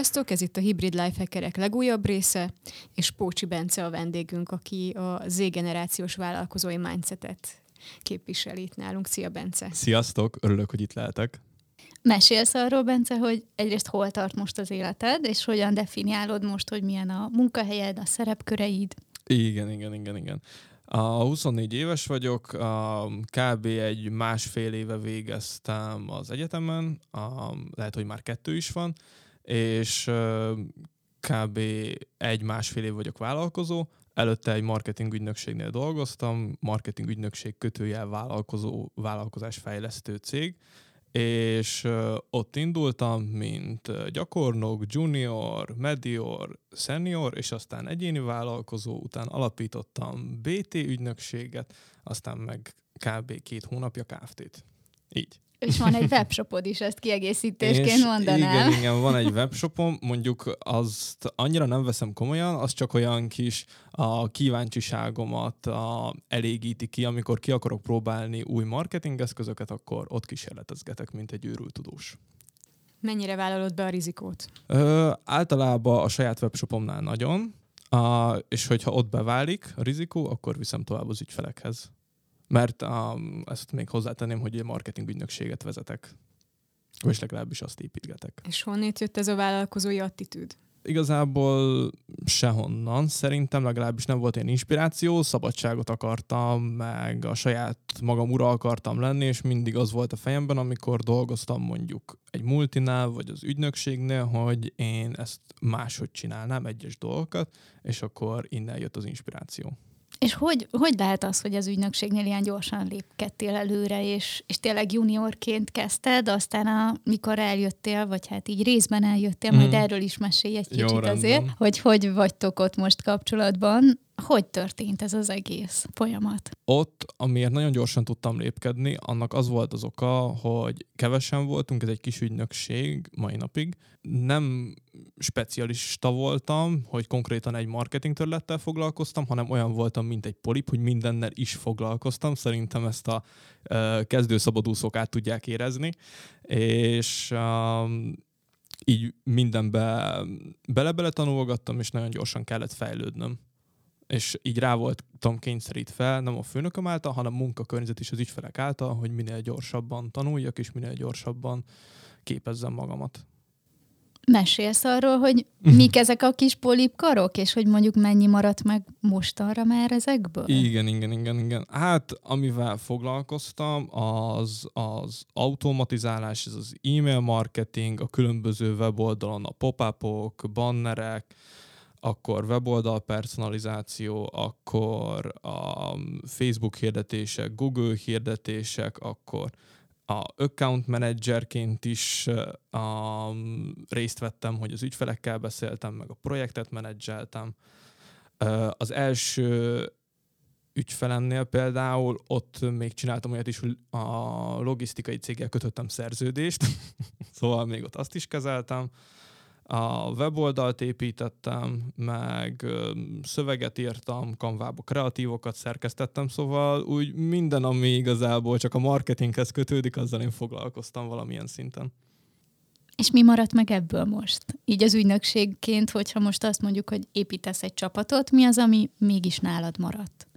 Sziasztok, ez itt a Hybrid Life Hackerek legújabb része, és Pócsi Bence a vendégünk, aki a Z-generációs vállalkozói mindsetet képviseli itt nálunk. Szia, Bence! Sziasztok, örülök, hogy itt lehetek. Mesélsz arról, Bence, hogy egyrészt hol tart most az életed, és hogyan definiálod most, hogy milyen a munkahelyed, a szerepköreid? Igen, igen, igen, igen. A 24 éves vagyok, a kb. egy másfél éve végeztem az egyetemen, a, lehet, hogy már kettő is van, és kb. egy-másfél év vagyok vállalkozó, előtte egy marketing ügynökségnél dolgoztam, marketing ügynökség kötőjel vállalkozó, vállalkozás fejlesztő cég, és ott indultam, mint gyakornok, junior, medior, senior, és aztán egyéni vállalkozó, után alapítottam BT ügynökséget, aztán meg kb. két hónapja Kft-t. Így. És van egy webshopod is, ezt kiegészítésként mondanám. Igen, igen, van egy webshopom, mondjuk azt annyira nem veszem komolyan, az csak olyan kis a kíváncsiságomat a, elégíti ki, amikor ki akarok próbálni új marketingeszközöket, akkor ott kísérletezgetek, mint egy őrült tudós. Mennyire vállalod be a rizikót? Ö, általában a saját webshopomnál nagyon, a, és hogyha ott beválik a rizikó, akkor viszem tovább az ügyfelekhez mert um, ezt még hozzátenném, hogy marketing ügynökséget vezetek. És legalábbis azt építgetek. És honnét jött ez a vállalkozói attitűd? Igazából sehonnan. Szerintem legalábbis nem volt ilyen inspiráció, szabadságot akartam, meg a saját magam ura akartam lenni, és mindig az volt a fejemben, amikor dolgoztam mondjuk egy multinál, vagy az ügynökségnél, hogy én ezt máshogy csinálnám, egyes dolgokat, és akkor innen jött az inspiráció. És hogy, hogy lehet az, hogy az ügynökségnél ilyen gyorsan lépkedtél előre, és, és tényleg juniorként kezdted, aztán amikor eljöttél, vagy hát így részben eljöttél, mm. majd erről is mesélj egy kicsit Jó, azért, hogy hogy vagytok ott most kapcsolatban, hogy történt ez az egész folyamat? Ott, amiért nagyon gyorsan tudtam lépkedni, annak az volt az oka, hogy kevesen voltunk, ez egy kis ügynökség mai napig. Nem specialista voltam, hogy konkrétan egy marketing területtel foglalkoztam, hanem olyan voltam, mint egy polip, hogy mindennel is foglalkoztam. Szerintem ezt a uh, kezdőszabadúszók át tudják érezni. És um, így mindenbe bele-bele tanulgattam, és nagyon gyorsan kellett fejlődnöm és így rá voltam kényszerítve, nem a főnököm által, hanem a munkakörnyezet is az ügyfelek által, hogy minél gyorsabban tanuljak, és minél gyorsabban képezzem magamat. Mesélsz arról, hogy mik ezek a kis polipkarok, és hogy mondjuk mennyi maradt meg mostanra már ezekből? Igen, igen, igen, igen. Hát, amivel foglalkoztam, az az automatizálás, ez az e-mail marketing, a különböző weboldalon a pop-upok, bannerek, akkor weboldal personalizáció, akkor a Facebook hirdetések, Google hirdetések, akkor a account managerként is a, részt vettem, hogy az ügyfelekkel beszéltem, meg a projektet menedzseltem. Az első ügyfelemnél például ott még csináltam olyat is, hogy a logisztikai céggel kötöttem szerződést, szóval még ott azt is kezeltem a weboldalt építettem, meg szöveget írtam, kanvába kreatívokat szerkesztettem, szóval úgy minden, ami igazából csak a marketinghez kötődik, azzal én foglalkoztam valamilyen szinten. És mi maradt meg ebből most? Így az ügynökségként, hogyha most azt mondjuk, hogy építesz egy csapatot, mi az, ami mégis nálad maradt?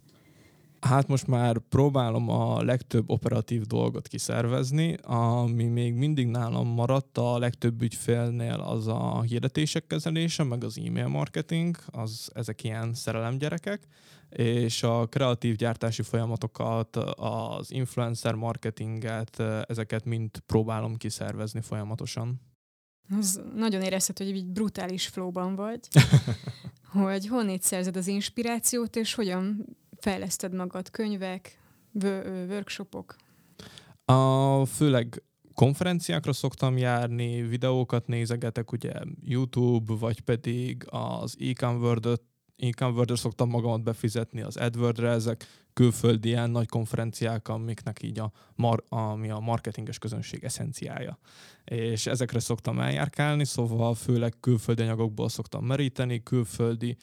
Hát most már próbálom a legtöbb operatív dolgot kiszervezni, ami még mindig nálam maradt a legtöbb ügyfélnél az a hirdetések kezelése, meg az e-mail marketing, az, ezek ilyen szerelemgyerekek, és a kreatív gyártási folyamatokat, az influencer marketinget, ezeket mind próbálom kiszervezni folyamatosan. Az nagyon érezhető, hogy egy brutális flowban vagy. hogy honnét szerzed az inspirációt, és hogyan fejleszted magad? Könyvek, workshopok? A, főleg konferenciákra szoktam járni, videókat nézegetek, ugye YouTube, vagy pedig az e-convert e szoktam magamat befizetni, az AdWord-re, ezek külföldi ilyen nagy konferenciák, amiknek így a, mar, ami a marketinges közönség eszenciája. És ezekre szoktam eljárkálni, szóval főleg külföldi anyagokból szoktam meríteni, külföldi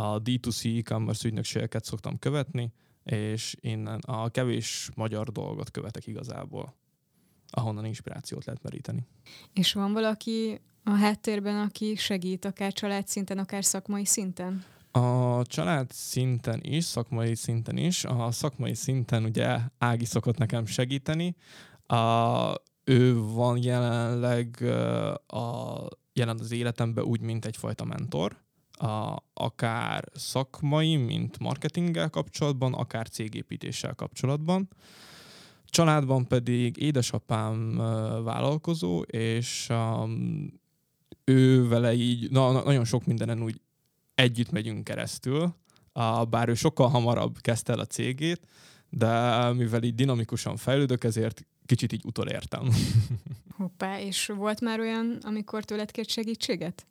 a D2C e-commerce ügynökségeket szoktam követni, és innen a kevés magyar dolgot követek igazából, ahonnan inspirációt lehet meríteni. És van valaki, a háttérben, aki segít akár család szinten, akár szakmai szinten? A család szinten is, szakmai szinten is. A szakmai szinten ugye Ági szokott nekem segíteni. A, ő van jelenleg a, jelen az életemben úgy, mint egyfajta mentor. A, akár szakmai, mint marketinggel kapcsolatban, akár cégépítéssel kapcsolatban. Családban pedig édesapám vállalkozó, és um, ő vele így, na, na, nagyon sok mindenen úgy együtt megyünk keresztül, a, bár ő sokkal hamarabb kezdte el a cégét, de mivel így dinamikusan fejlődök, ezért kicsit így utolértem. Hoppá, és volt már olyan, amikor tőled kért segítséget?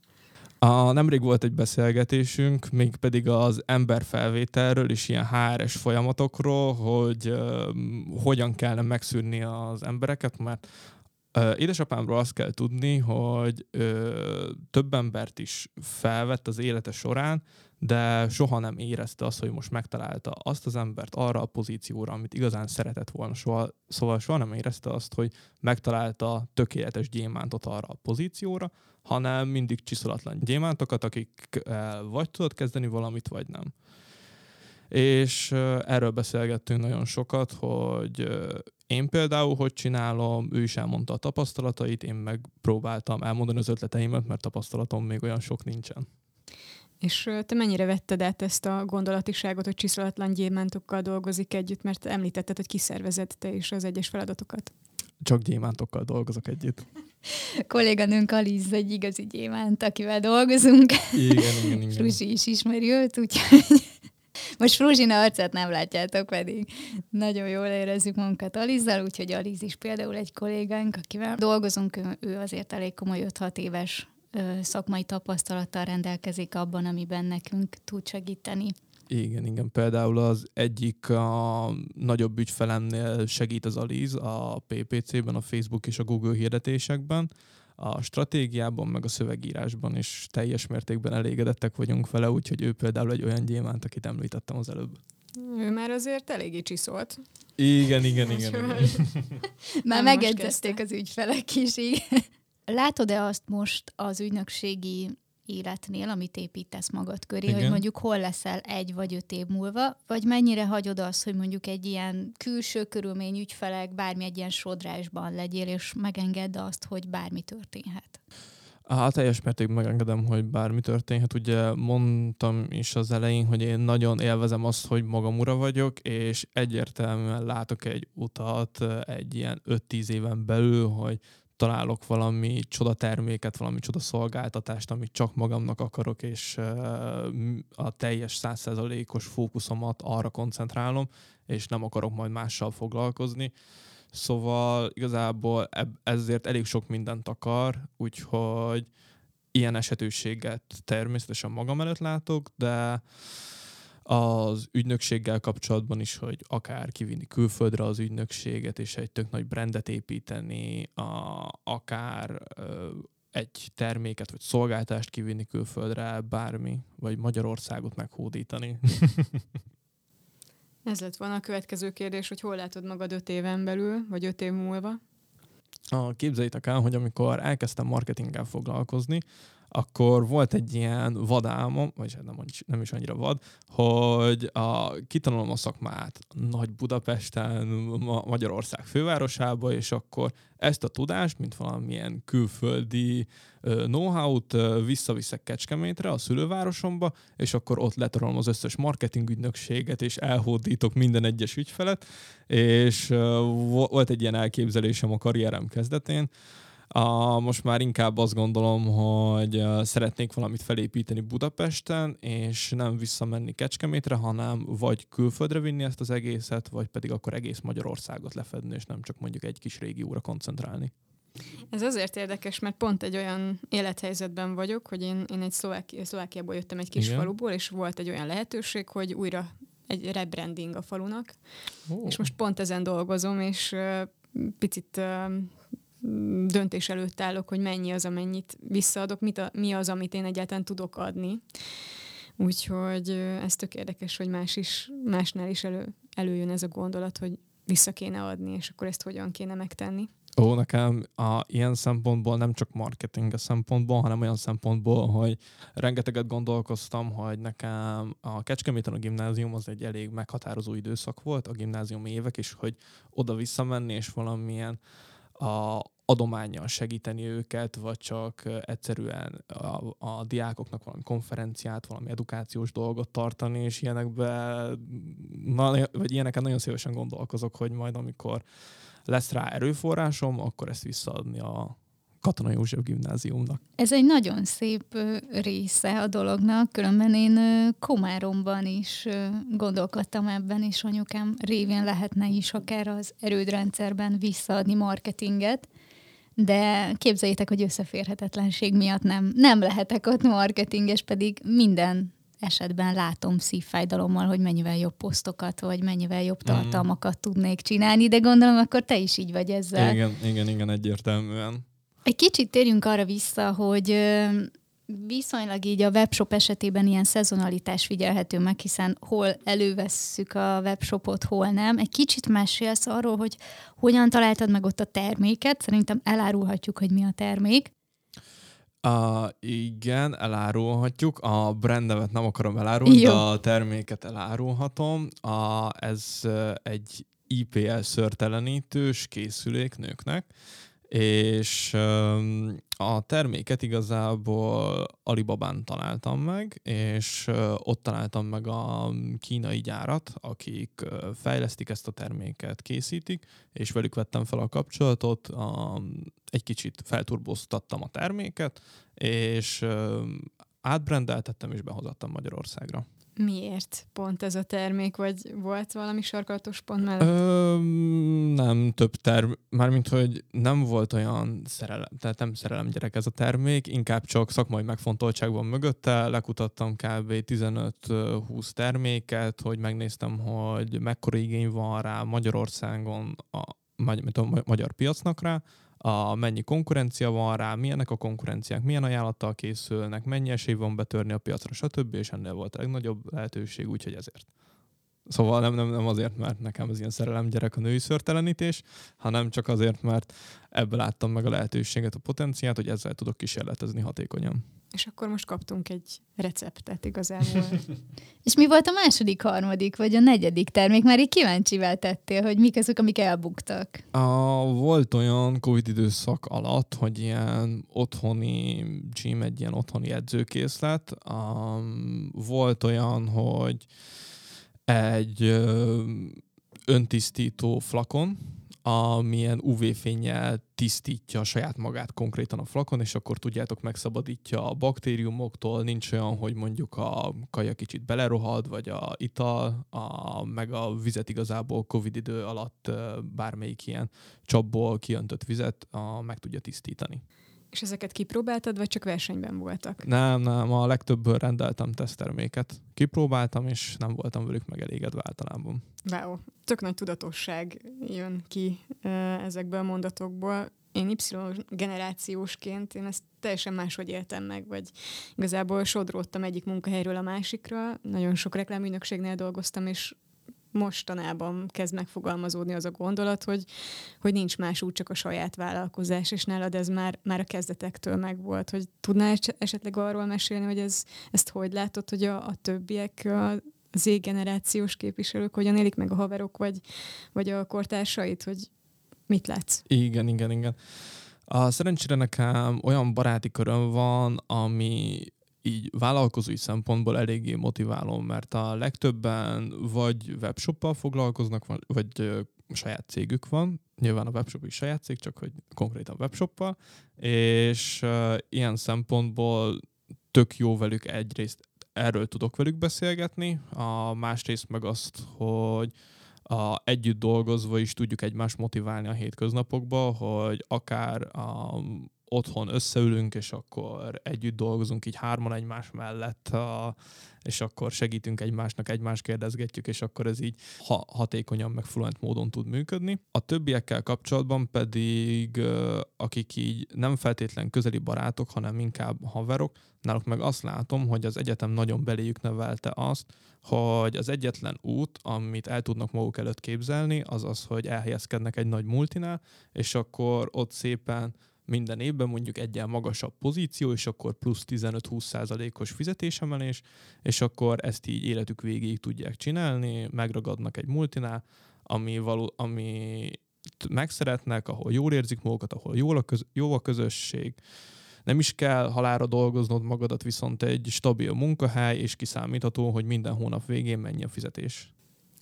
A, nemrég volt egy beszélgetésünk, még pedig az emberfelvételről és ilyen HRS folyamatokról, hogy uh, hogyan kellene megszűrni az embereket, mert uh, édesapámról azt kell tudni, hogy uh, több embert is felvett az élete során, de soha nem érezte azt, hogy most megtalálta azt az embert arra a pozícióra, amit igazán szeretett volna. Soha, szóval soha nem érezte azt, hogy megtalálta tökéletes gyémántot arra a pozícióra, hanem mindig csiszolatlan gyémántokat, akik vagy tudod kezdeni valamit, vagy nem. És erről beszélgettünk nagyon sokat, hogy én például hogy csinálom, ő is elmondta a tapasztalatait, én meg próbáltam elmondani az ötleteimet, mert tapasztalatom még olyan sok nincsen. És te mennyire vetted át ezt a gondolatiságot, hogy csiszolatlan gyémántokkal dolgozik együtt, mert említetted, hogy kiszervezed te is az egyes feladatokat? Csak gyémántokkal dolgozok együtt. A kolléganőnk Aliz egy igazi gyémánt, akivel dolgozunk. Igen, igen, igen. Fruzsi is ismeri őt, úgyhogy most Fruzsina arcát nem látjátok, pedig nagyon jól érezzük magunkat Alizzal, úgyhogy Aliz is például egy kollégánk, akivel dolgozunk, ő azért elég komoly 5-6 éves szakmai tapasztalattal rendelkezik abban, amiben nekünk tud segíteni. Igen, igen. Például az egyik a nagyobb ügyfelemnél segít az Aliz a PPC-ben, a Facebook és a Google hirdetésekben, a stratégiában, meg a szövegírásban is teljes mértékben elégedettek vagyunk vele, úgyhogy ő például egy olyan gyémánt, akit említettem az előbb. Ő már azért eléggé csiszolt. Igen, igen, igen. igen. már megegyezték az ügyfelek is, igen. Látod-e azt most az ügynökségi életnél, amit építesz magad köré, Igen. hogy mondjuk hol leszel egy vagy öt év múlva, vagy mennyire hagyod azt, hogy mondjuk egy ilyen külső körülmény ügyfelek bármi egy ilyen sodrásban legyél, és megengedd azt, hogy bármi történhet? Hát teljes mértékben megengedem, hogy bármi történhet. Ugye mondtam is az elején, hogy én nagyon élvezem azt, hogy magam ura vagyok, és egyértelműen látok egy utat egy ilyen 5-10 éven belül, hogy találok valami csoda terméket, valami csoda szolgáltatást, amit csak magamnak akarok, és a teljes százszerzalékos fókuszomat arra koncentrálom, és nem akarok majd mással foglalkozni. Szóval igazából ezért elég sok mindent akar, úgyhogy ilyen esetőséget természetesen magam előtt látok, de az ügynökséggel kapcsolatban is, hogy akár kivinni külföldre az ügynökséget, és egy tök nagy brandet építeni, a, akár ö, egy terméket vagy szolgáltást kivinni külföldre, bármi, vagy Magyarországot meghódítani. Ez lett volna a következő kérdés, hogy hol látod magad öt éven belül, vagy öt év múlva? A, képzeljétek el, hogy amikor elkezdtem marketinggel foglalkozni, akkor volt egy ilyen vadálmom, vagy hát nem, nem is annyira vad, hogy a, kitanulom a szakmát Nagy Budapesten, Ma- Magyarország fővárosába, és akkor ezt a tudást, mint valamilyen külföldi know-how-t visszaviszek Kecskemétre, a szülővárosomba, és akkor ott letarolom az összes marketingügynökséget, és elhódítok minden egyes ügyfelet, és volt egy ilyen elképzelésem a karrierem kezdetén, a, most már inkább azt gondolom, hogy szeretnék valamit felépíteni Budapesten, és nem visszamenni Kecskemétre, hanem vagy külföldre vinni ezt az egészet, vagy pedig akkor egész Magyarországot lefedni, és nem csak mondjuk egy kis régióra koncentrálni. Ez azért érdekes, mert pont egy olyan élethelyzetben vagyok, hogy én, én egy Szlováki, Szlovákiából jöttem egy kis Igen. faluból, és volt egy olyan lehetőség, hogy újra egy rebranding a falunak, oh. és most pont ezen dolgozom, és uh, picit uh, döntés előtt állok, hogy mennyi az, amennyit visszaadok, mit a, mi az, amit én egyáltalán tudok adni. Úgyhogy ez tök érdekes, hogy más is, másnál is elő, előjön ez a gondolat, hogy vissza kéne adni, és akkor ezt hogyan kéne megtenni. Ó, nekem a, ilyen szempontból nem csak marketing szempontból, hanem olyan szempontból, hogy rengeteget gondolkoztam, hogy nekem a Kecskeméten a gimnázium az egy elég meghatározó időszak volt, a gimnázium évek, és hogy oda visszamenni, és valamilyen a adományjal segíteni őket, vagy csak egyszerűen a, a diákoknak valami konferenciát, valami edukációs dolgot tartani, és ilyenekbe, na, vagy ilyeneken nagyon szívesen gondolkozok, hogy majd amikor lesz rá erőforrásom, akkor ezt visszaadni a Katona József gimnáziumnak. Ez egy nagyon szép része a dolognak, különben én Komáromban is gondolkodtam ebben, és anyukám révén lehetne is akár az erődrendszerben visszaadni marketinget, de képzeljétek, hogy összeférhetetlenség miatt nem, nem lehetek ott marketinges, pedig minden esetben látom szívfájdalommal, hogy mennyivel jobb posztokat, vagy mennyivel jobb mhm. tartalmakat mm. tudnék csinálni, de gondolom, akkor te is így vagy ezzel. Igen, igen, igen, egyértelműen. Egy kicsit térjünk arra vissza, hogy viszonylag így a webshop esetében ilyen szezonalitás figyelhető meg, hiszen hol elővesszük a webshopot, hol nem. Egy kicsit mesélsz arról, hogy hogyan találtad meg ott a terméket. Szerintem elárulhatjuk, hogy mi a termék. Uh, igen, elárulhatjuk. A brandemet nem akarom elárulni, Jó. de a terméket elárulhatom. Uh, ez egy IPL szörtelenítős készülék nőknek, és a terméket igazából Alibabán találtam meg, és ott találtam meg a kínai gyárat, akik fejlesztik ezt a terméket, készítik, és velük vettem fel a kapcsolatot, egy kicsit felturboztattam a terméket, és átbrendeltettem és behozattam Magyarországra. Miért pont ez a termék, vagy volt valami sarkalatos pont mellett? Ö, nem több term, mármint, hogy nem volt olyan szerelem, tehát nem szerelem gyerek ez a termék, inkább csak szakmai megfontoltságban mögötte, lekutattam kb. 15-20 terméket, hogy megnéztem, hogy mekkora igény van rá Magyarországon, a, a magyar piacnak rá, a mennyi konkurencia van rá, milyenek a konkurenciák, milyen ajánlattal készülnek, mennyi esély van betörni a piacra, stb. És ennél volt a legnagyobb lehetőség, úgyhogy ezért. Szóval nem, nem, nem azért, mert nekem ez ilyen szerelem gyerek a női szörtelenítés, hanem csak azért, mert ebből láttam meg a lehetőséget, a potenciát, hogy ezzel tudok kísérletezni hatékonyan. És akkor most kaptunk egy receptet igazából. És mi volt a második, harmadik, vagy a negyedik termék? Már így kíváncsivel tettél, hogy mik azok, amik elbuktak? A, volt olyan Covid időszak alatt, hogy ilyen otthoni gym, egy ilyen otthoni edzőkészlet. Um, volt olyan, hogy egy öntisztító flakon, amilyen UV-fényjel tisztítja saját magát konkrétan a flakon, és akkor tudjátok, megszabadítja a baktériumoktól, nincs olyan, hogy mondjuk a kaja kicsit belerohad, vagy a ital, a, meg a vizet igazából Covid idő alatt bármelyik ilyen csapból kiöntött vizet a, meg tudja tisztítani. És ezeket kipróbáltad, vagy csak versenyben voltak? Nem, nem, a legtöbbből rendeltem tesztterméket. Kipróbáltam, és nem voltam velük megelégedve általában. Wow, tök nagy tudatosság jön ki ezekből a mondatokból. Én Y generációsként én ezt teljesen máshogy éltem meg, vagy igazából sodródtam egyik munkahelyről a másikra. Nagyon sok reklámügynökségnél dolgoztam, és mostanában kezd megfogalmazódni az a gondolat, hogy, hogy nincs más út, csak a saját vállalkozás, és nálad ez már, már a kezdetektől megvolt. Hogy tudnál esetleg arról mesélni, hogy ez, ezt hogy látod, hogy a, a többiek, a, az generációs képviselők hogyan élik meg a haverok, vagy, vagy a kortársait, hogy mit látsz? Igen, igen, igen. A szerencsére nekem olyan baráti köröm van, ami így vállalkozói szempontból eléggé motiváló, mert a legtöbben vagy webshoppal foglalkoznak, vagy saját cégük van, nyilván a webshop is saját cég, csak hogy konkrétan webshoppal, és ilyen szempontból tök jó velük egyrészt erről tudok velük beszélgetni, a másrészt meg azt, hogy a, együtt dolgozva is tudjuk egymást motiválni a hétköznapokba, hogy akár a, otthon összeülünk, és akkor együtt dolgozunk így hárman egymás mellett, és akkor segítünk egymásnak, egymást kérdezgetjük, és akkor ez így ha, hatékonyan, meg fluent módon tud működni. A többiekkel kapcsolatban pedig, akik így nem feltétlen közeli barátok, hanem inkább haverok, náluk meg azt látom, hogy az egyetem nagyon beléjük nevelte azt, hogy az egyetlen út, amit el tudnak maguk előtt képzelni, az az, hogy elhelyezkednek egy nagy multinál, és akkor ott szépen minden évben mondjuk egyen magasabb pozíció, és akkor plusz 15-20 százalékos fizetésemelés, és akkor ezt így életük végéig tudják csinálni, megragadnak egy multinál, ami, való, ami megszeretnek, ahol jól érzik magukat, ahol jól a köz, jó a közösség, nem is kell halára dolgoznod magadat, viszont egy stabil munkahely, és kiszámítható, hogy minden hónap végén mennyi a fizetés.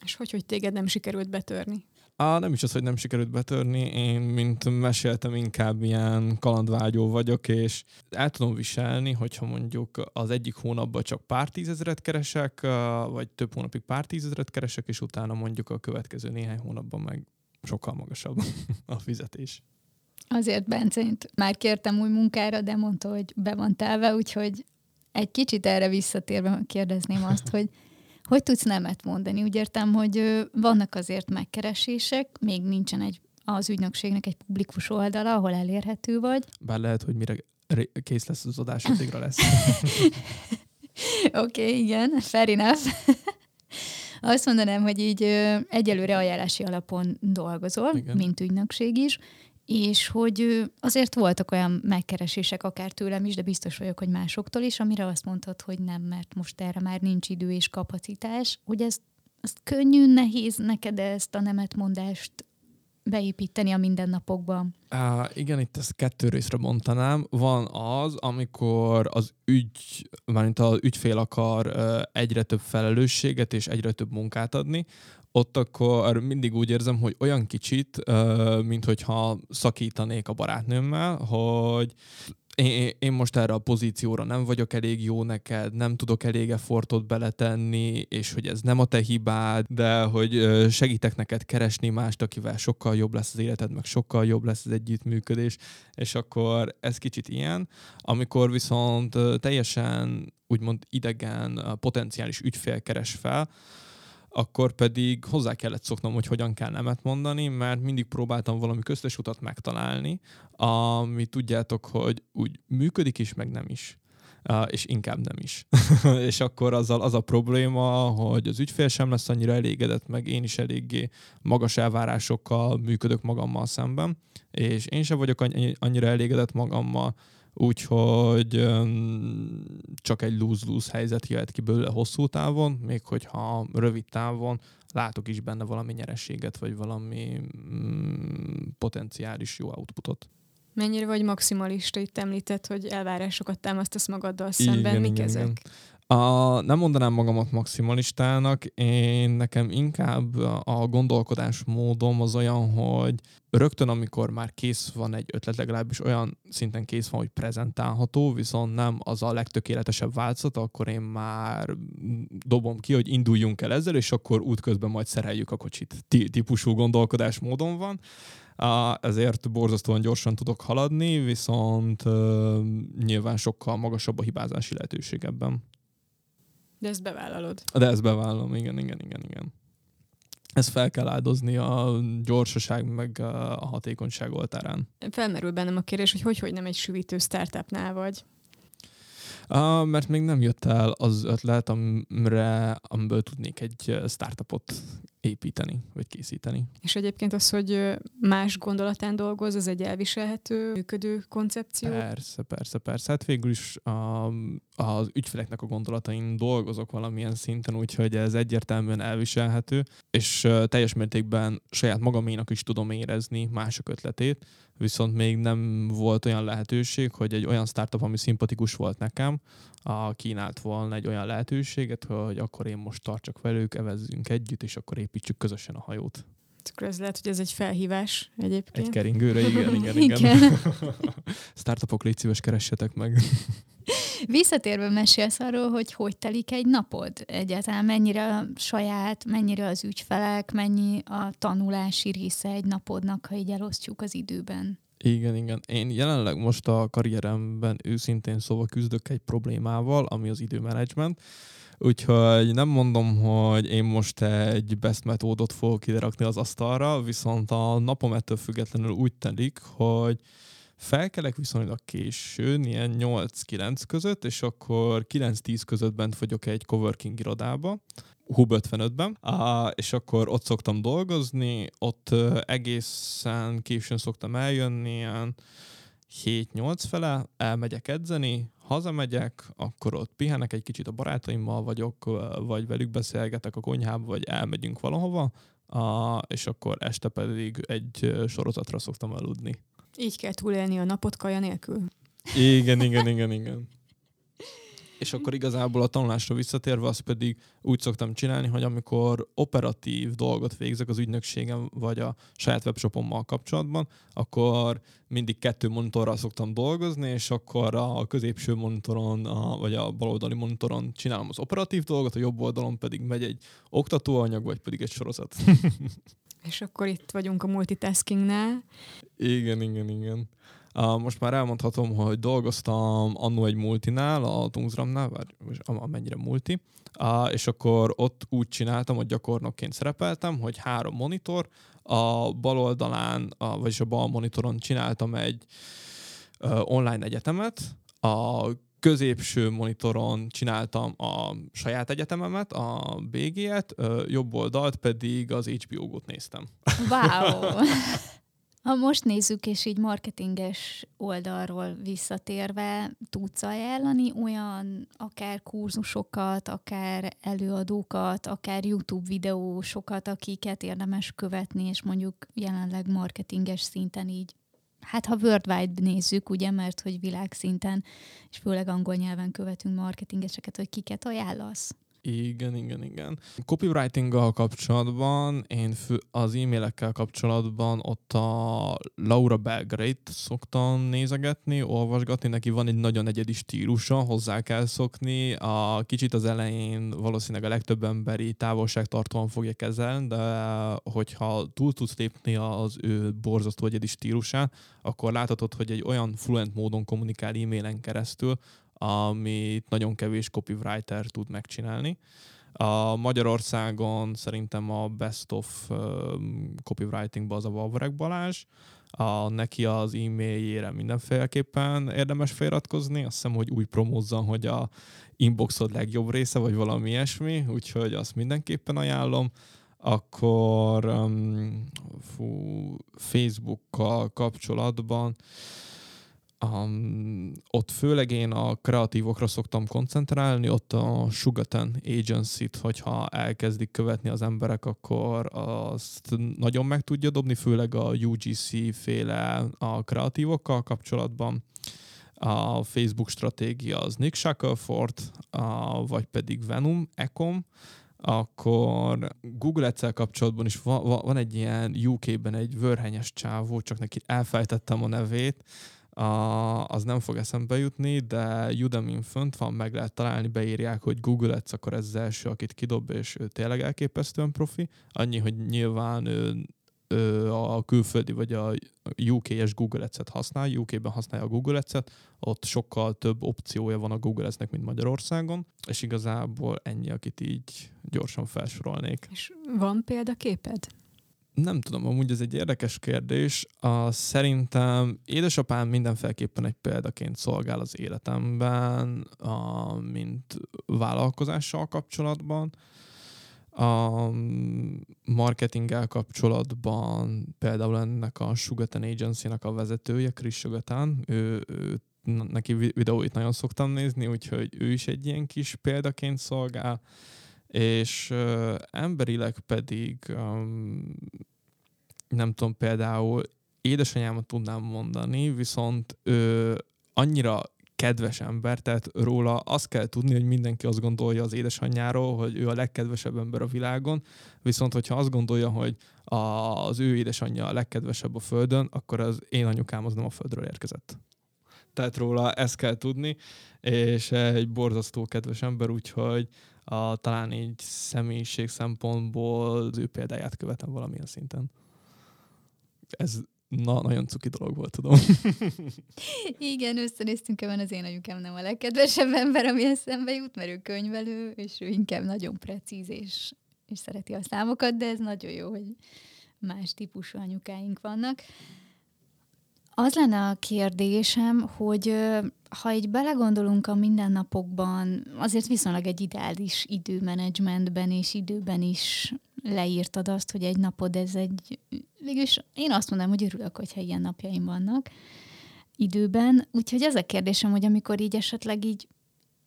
És hogy, hogy téged nem sikerült betörni? Á, nem is az, hogy nem sikerült betörni, én, mint meséltem, inkább ilyen kalandvágyó vagyok, és el tudom viselni, hogyha mondjuk az egyik hónapban csak pár tízezeret keresek, vagy több hónapig pár tízezeret keresek, és utána mondjuk a következő néhány hónapban meg sokkal magasabb a fizetés. Azért Bencént már kértem új munkára, de mondta, hogy be van telve, úgyhogy egy kicsit erre visszatérve kérdezném azt, hogy hogy tudsz nemet mondani? Úgy értem, hogy vannak azért megkeresések, még nincsen egy az ügynökségnek egy publikus oldala, ahol elérhető vagy. Bár lehet, hogy mire kész lesz az adás, addigra lesz. Oké, okay, igen, fair enough. Azt mondanám, hogy így egyelőre ajánlási alapon dolgozol, igen. mint ügynökség is, és hogy azért voltak olyan megkeresések akár tőlem is, de biztos vagyok, hogy másoktól is, amire azt mondtad, hogy nem, mert most erre már nincs idő és kapacitás, hogy ez, ez könnyű, nehéz neked ezt a nemetmondást beépíteni a mindennapokban? Uh, igen, itt ezt kettő részre mondanám. Van az, amikor az ügy, mármint az ügyfél akar uh, egyre több felelősséget és egyre több munkát adni, ott akkor mindig úgy érzem, hogy olyan kicsit, mint hogyha szakítanék a barátnőmmel, hogy én, én most erre a pozícióra nem vagyok elég jó neked, nem tudok elég effortot beletenni, és hogy ez nem a te hibád, de hogy segítek neked keresni mást, akivel sokkal jobb lesz az életed, meg sokkal jobb lesz az együttműködés, és akkor ez kicsit ilyen. Amikor viszont teljesen úgymond idegen, potenciális ügyfél keres fel, akkor pedig hozzá kellett szoknom, hogy hogyan kell nemet mondani, mert mindig próbáltam valami köztes utat megtalálni, ami tudjátok, hogy úgy működik is, meg nem is. Uh, és inkább nem is. és akkor azzal az a probléma, hogy az ügyfél sem lesz annyira elégedett, meg én is eléggé magas elvárásokkal működök magammal szemben, és én sem vagyok annyira elégedett magammal, úgyhogy csak egy lose-lose helyzet jöhet ki belőle hosszú távon, még hogyha rövid távon látok is benne valami nyerességet, vagy valami mm, potenciális jó outputot. Mennyire vagy maximalista? Itt említett, hogy elvárásokat támasztasz magaddal szemben. Igen, Mik igen, ezek? Igen. A, nem mondanám magamat maximalistának, én nekem inkább a gondolkodás módom az olyan, hogy rögtön, amikor már kész van egy ötlet, legalábbis olyan szinten kész van, hogy prezentálható, viszont nem az a legtökéletesebb változat, akkor én már dobom ki, hogy induljunk el ezzel, és akkor útközben majd szereljük a kocsit. Típusú gondolkodás módon van. Ezért borzasztóan gyorsan tudok haladni, viszont nyilván sokkal magasabb a hibázási lehetőség ebben. De ezt bevállalod. De ezt bevállalom, igen, igen, igen, igen. Ezt fel kell áldozni a gyorsaság meg a hatékonyság oltárán. Felmerül bennem a kérdés, hogy hogy, hogy nem egy süvítő startupnál vagy. Uh, mert még nem jött el az ötlet, amire, amiből tudnék egy startupot építeni, vagy készíteni. És egyébként az, hogy más gondolatán dolgoz, az egy elviselhető, működő koncepció? Persze, persze, persze. Hát végül is a, az ügyfeleknek a gondolatain dolgozok valamilyen szinten, úgyhogy ez egyértelműen elviselhető, és teljes mértékben saját magaménak is tudom érezni mások ötletét, viszont még nem volt olyan lehetőség, hogy egy olyan startup, ami szimpatikus volt nekem, a kínált volna egy olyan lehetőséget, hogy akkor én most tartsak velük, evezzünk együtt, és akkor építsük közösen a hajót. Akkor ez lehet, hogy ez egy felhívás egyébként. Egy keringőre, igen, igen, igen. igen. Startupok, légy szíves, keressetek meg. Visszatérve mesélsz arról, hogy hogy telik egy napod egyáltalán, mennyire saját, mennyire az ügyfelek, mennyi a tanulási része egy napodnak, ha így elosztjuk az időben. Igen, igen. Én jelenleg most a karrieremben őszintén szóval küzdök egy problémával, ami az időmenedzsment. Úgyhogy nem mondom, hogy én most egy best metódot fogok ide rakni az asztalra, viszont a napom ettől függetlenül úgy telik, hogy felkelek viszonylag későn, ilyen 8-9 között, és akkor 9-10 között bent vagyok egy coworking irodába, Hub 55-ben, és akkor ott szoktam dolgozni, ott egészen későn szoktam eljönni, ilyen 7-8 fele, elmegyek edzeni, hazamegyek, akkor ott pihenek egy kicsit a barátaimmal vagyok, vagy velük beszélgetek a konyhába, vagy elmegyünk valahova, és akkor este pedig egy sorozatra szoktam aludni. Így kell túlélni a napot kaja nélkül. Igen, igen, igen, igen. És akkor igazából a tanulásra visszatérve azt pedig úgy szoktam csinálni, hogy amikor operatív dolgot végzek az ügynökségem vagy a saját webshopommal kapcsolatban, akkor mindig kettő monitorral szoktam dolgozni, és akkor a középső monitoron, a, vagy a baloldali monitoron csinálom az operatív dolgot, a jobb oldalon pedig megy egy oktatóanyag, vagy pedig egy sorozat. és akkor itt vagyunk a multitaskingnál. Igen, igen, igen. Most már elmondhatom, hogy dolgoztam annó egy multinál, a Tungsramnál, vagy amennyire multi, és akkor ott úgy csináltam, hogy gyakornokként szerepeltem, hogy három monitor, a bal oldalán, vagyis a bal monitoron csináltam egy online egyetemet, a középső monitoron csináltam a saját egyetememet, a BG-et, jobb oldalt pedig az HBO Go-t néztem. Wow! Ha most nézzük, és így marketinges oldalról visszatérve, tudsz ajánlani olyan akár kurzusokat, akár előadókat, akár YouTube videósokat, akiket érdemes követni, és mondjuk jelenleg marketinges szinten így hát ha worldwide nézzük, ugye, mert hogy világszinten, és főleg angol nyelven követünk marketingeseket, hogy kiket ajánlasz? Igen, igen, igen. Copywriting-gal kapcsolatban, én fő, az e-mailekkel kapcsolatban ott a Laura belgrade szoktam nézegetni, olvasgatni, neki van egy nagyon egyedi stílusa, hozzá kell szokni. A kicsit az elején valószínűleg a legtöbb emberi távolságtartóan fogja kezelni, de hogyha túl tudsz lépni az ő borzasztó egyedi stílusán, akkor láthatod, hogy egy olyan fluent módon kommunikál e-mailen keresztül, amit nagyon kevés copywriter tud megcsinálni. A Magyarországon szerintem a best of copywritingban az a Vavreg Balázs, a, neki az e-mailjére mindenféleképpen érdemes feliratkozni. Azt hiszem, hogy úgy promózzon, hogy a inboxod legjobb része, vagy valami ilyesmi, úgyhogy azt mindenképpen ajánlom. Akkor um, fú, Facebookkal kapcsolatban Um, ott főleg én a kreatívokra szoktam koncentrálni, ott a Sugaten Agency-t, hogyha elkezdik követni az emberek, akkor azt nagyon meg tudja dobni, főleg a UGC féle a kreatívokkal kapcsolatban. A Facebook stratégia az Nick Shackelford, a, vagy pedig Venom Ecom, akkor Google ads kapcsolatban is van, van egy ilyen UK-ben egy vörhenyes csávó, csak neki elfejtettem a nevét, a, az nem fog eszembe jutni, de udemy fönt van, meg lehet találni, beírják, hogy Google Ads, akkor ez az első, akit kidob, és ő tényleg elképesztően profi. Annyi, hogy nyilván ő, ő a külföldi vagy a UK-es Google Ads-et használ, UK-ben használja a Google Ads-et, ott sokkal több opciója van a Google Ads-nek, mint Magyarországon, és igazából ennyi, akit így gyorsan felsorolnék. És van példaképed? Nem tudom, amúgy ez egy érdekes kérdés. A, szerintem édesapám mindenféleképpen egy példaként szolgál az életemben, a, mint vállalkozással kapcsolatban. A marketinggel kapcsolatban például ennek a Sugatan Agency-nak a vezetője, Chris Sugatan, ő, ő neki videóit nagyon szoktam nézni, úgyhogy ő is egy ilyen kis példaként szolgál és uh, emberileg pedig um, nem tudom, például édesanyámat tudnám mondani, viszont ő annyira kedves ember, tehát róla azt kell tudni, hogy mindenki azt gondolja az édesanyjáról, hogy ő a legkedvesebb ember a világon, viszont hogyha azt gondolja, hogy a, az ő édesanyja a legkedvesebb a földön, akkor az én anyukám az nem a földről érkezett. Tehát róla ezt kell tudni, és egy borzasztó kedves ember, úgyhogy a, talán így személyiség szempontból az ő példáját követem valamilyen szinten. Ez Na, nagyon cuki dolog volt, tudom. Igen, összenéztünk ebben, az én anyukám nem a legkedvesebb ember, ami eszembe jut, mert ő könyvelő, és ő inkább nagyon precíz, és, és szereti a számokat, de ez nagyon jó, hogy más típusú anyukáink vannak. Az lenne a kérdésem, hogy ha így belegondolunk a mindennapokban, azért viszonylag egy ideális időmenedzsmentben és időben is leírtad azt, hogy egy napod ez egy, végülis én azt mondom, hogy örülök, hogyha ilyen napjaim vannak időben. Úgyhogy ez a kérdésem, hogy amikor így esetleg így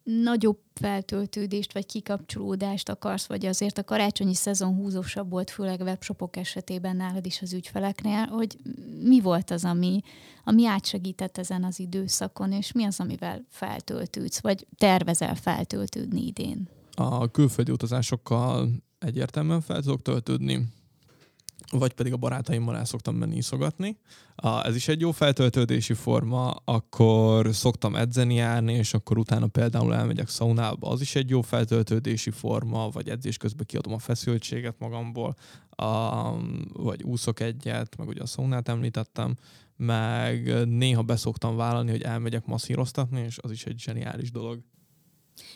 nagyobb feltöltődést vagy kikapcsolódást akarsz, vagy azért a karácsonyi szezon húzósabb volt, főleg webshopok esetében nálad is az ügyfeleknél, hogy mi volt az, ami, ami átsegített ezen az időszakon, és mi az, amivel feltöltődsz, vagy tervezel feltöltődni idén? A külföldi utazásokkal egyértelműen fel tudok töltődni vagy pedig a barátaimmal el szoktam menni iszogatni. Ez is egy jó feltöltődési forma, akkor szoktam edzeni járni, és akkor utána például elmegyek szaunába, az is egy jó feltöltődési forma, vagy edzés közben kiadom a feszültséget magamból, vagy úszok egyet, meg ugye a szaunát említettem, meg néha beszoktam vállalni, hogy elmegyek masszíroztatni, és az is egy zseniális dolog.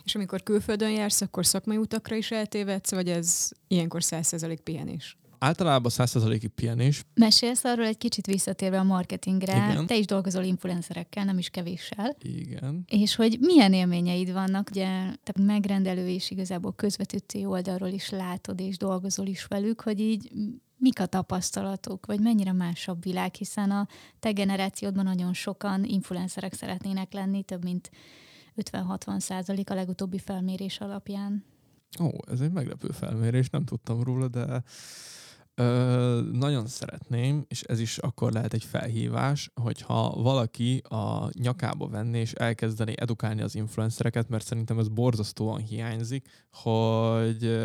És amikor külföldön jársz, akkor szakmai utakra is eltévedsz, vagy ez ilyenkor 100% pihenés? Általában 100%-ig pihenés. Mesélsz arról egy kicsit visszatérve a marketingre. Igen. Te is dolgozol influencerekkel, nem is kevéssel. Igen. És hogy milyen élményeid vannak, ugye te megrendelő és igazából közvetítő oldalról is látod és dolgozol is velük, hogy így mik a tapasztalatok, vagy mennyire másabb világ, hiszen a te generációdban nagyon sokan influencerek szeretnének lenni, több mint 50-60 százalék a legutóbbi felmérés alapján. Ó, ez egy meglepő felmérés, nem tudtam róla, de Ö, nagyon szeretném, és ez is akkor lehet egy felhívás, hogyha valaki a nyakába venné és elkezdeni edukálni az influencereket, mert szerintem ez borzasztóan hiányzik, hogy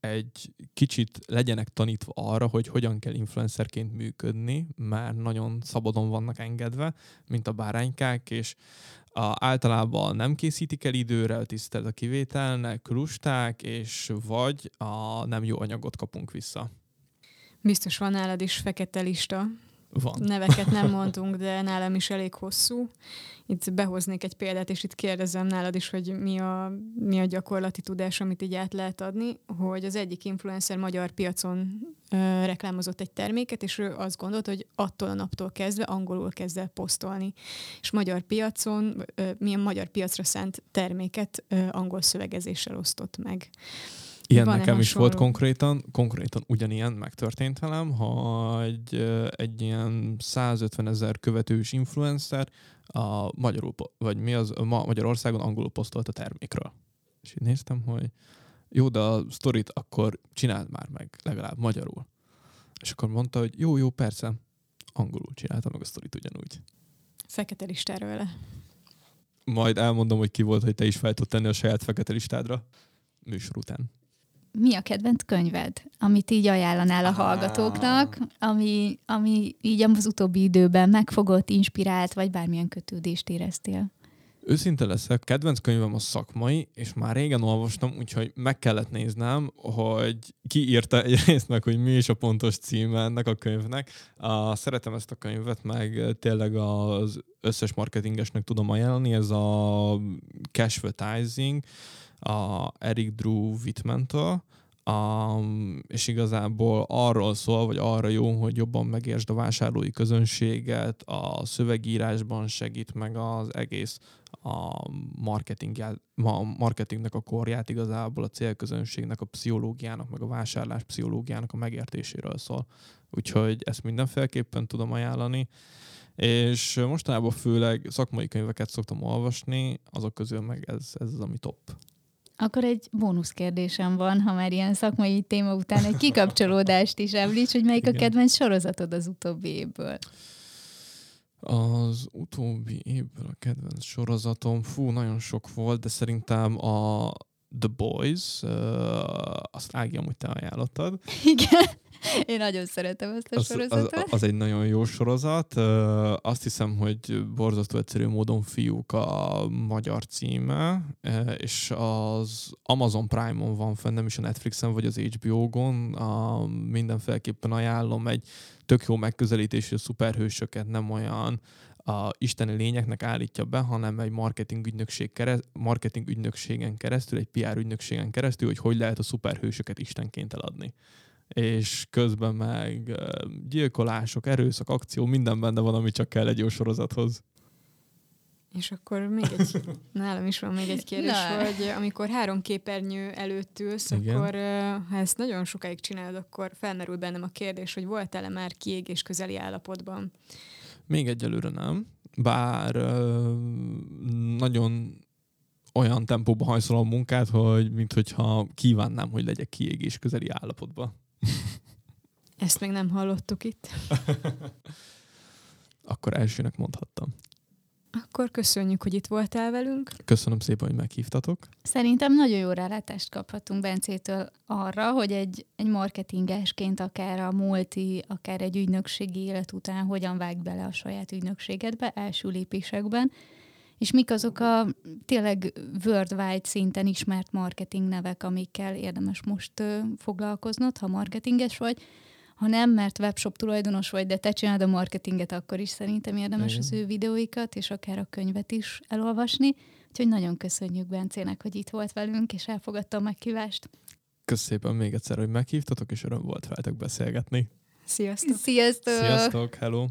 egy kicsit legyenek tanítva arra, hogy hogyan kell influencerként működni, mert nagyon szabadon vannak engedve, mint a báránykák, és a, általában nem készítik el időre, tisztelt a kivételnek, lusták, és vagy a nem jó anyagot kapunk vissza. Biztos van nálad is fekete lista. Van. Neveket nem mondunk, de nálam is elég hosszú. Itt behoznék egy példát, és itt kérdezem nálad is, hogy mi a, mi a gyakorlati tudás, amit így át lehet adni, hogy az egyik influencer magyar piacon ö, reklámozott egy terméket, és ő azt gondolt, hogy attól a naptól kezdve angolul kezd el posztolni. És magyar piacon, ö, milyen magyar piacra szánt terméket ö, angol szövegezéssel osztott meg. Ilyen Van nekem is volt konkrétan, konkrétan ugyanilyen megtörtént velem, hogy egy ilyen 150 ezer követős influencer a magyarul, vagy mi az, ma Magyarországon angolul posztolt a termékről. És így néztem, hogy jó, de a sztorit akkor csináld már meg, legalább magyarul. És akkor mondta, hogy jó, jó, persze, angolul csinálta meg a sztorit ugyanúgy. Fekete listára vele. Majd elmondom, hogy ki volt, hogy te is fel tenni a saját fekete listádra műsor után mi a kedvenc könyved, amit így ajánlanál a hallgatóknak, ami, ami így az utóbbi időben megfogott, inspirált, vagy bármilyen kötődést éreztél? Őszinte leszek, kedvenc könyvem a szakmai, és már régen olvastam, úgyhogy meg kellett néznem, hogy ki írta egyrészt meg, hogy mi is a pontos címe ennek a könyvnek. Uh, szeretem ezt a könyvet, meg tényleg az összes marketingesnek tudom ajánlani, ez a Cashvertising, a Eric Drew Whitman-től, Um, és igazából arról szól, vagy arra jó, hogy jobban megértsd a vásárlói közönséget, a szövegírásban segít meg az egész a marketing, marketingnek a korját igazából a célközönségnek, a pszichológiának, meg a vásárlás pszichológiának a megértéséről szól. Úgyhogy ezt mindenféleképpen tudom ajánlani. És mostanában főleg szakmai könyveket szoktam olvasni, azok közül meg ez, ez az, ami top. Akkor egy bónusz kérdésem van, ha már ilyen szakmai téma után egy kikapcsolódást is említs, hogy melyik Igen. a kedvenc sorozatod az utóbbi évből? Az utóbbi évből a kedvenc sorozatom, fú, nagyon sok volt, de szerintem a The Boys, uh, azt Ági amúgy te ajánlottad. Igen. Én nagyon szeretem ezt a az, sorozatot. Az, az egy nagyon jó sorozat. Uh, azt hiszem, hogy borzasztó egyszerű módon fiúk a magyar címe, uh, és az Amazon Prime-on van fenn, nem is a Netflixen, vagy az HBO-gon. Uh, mindenféleképpen ajánlom egy tök jó megközelítésű szuperhősöket, nem olyan a isteni lényeknek állítja be, hanem egy marketing, ügynökség kereszt, marketing ügynökségen keresztül, egy PR ügynökségen keresztül, hogy hogy lehet a szuperhősöket istenként eladni. És közben meg gyilkolások, erőszak, akció, minden benne van, ami csak kell egy jó sorozathoz. És akkor még egy, nálam is van még egy kérdés, Na. hogy amikor három képernyő előtt ülsz, Igen. akkor ha ezt nagyon sokáig csinálod, akkor felmerül bennem a kérdés, hogy volt-e már kiégés közeli állapotban? Még egyelőre nem, bár nagyon olyan tempóban hajszolom a munkát, hogy minthogyha kívánnám, hogy legyek kiégés közeli állapotban. Ezt még nem hallottuk itt. Akkor elsőnek mondhattam. Akkor köszönjük, hogy itt voltál velünk. Köszönöm szépen, hogy meghívtatok. Szerintem nagyon jó rálátást kaphatunk Bencétől arra, hogy egy, egy marketingesként akár a multi, akár egy ügynökségi élet után hogyan vág bele a saját ügynökségedbe első lépésekben, és mik azok a tényleg worldwide szinten ismert marketing nevek, amikkel érdemes most ö, foglalkoznod, ha marketinges vagy, ha nem, mert webshop tulajdonos vagy, de te csinálod a marketinget, akkor is szerintem érdemes Igen. az ő videóikat, és akár a könyvet is elolvasni. Úgyhogy nagyon köszönjük Bencének, hogy itt volt velünk, és elfogadta a meghívást. Köszönöm szépen még egyszer, hogy meghívtatok, és öröm volt veletek beszélgetni. Sziasztok! Sziasztok! Sziasztok, hello!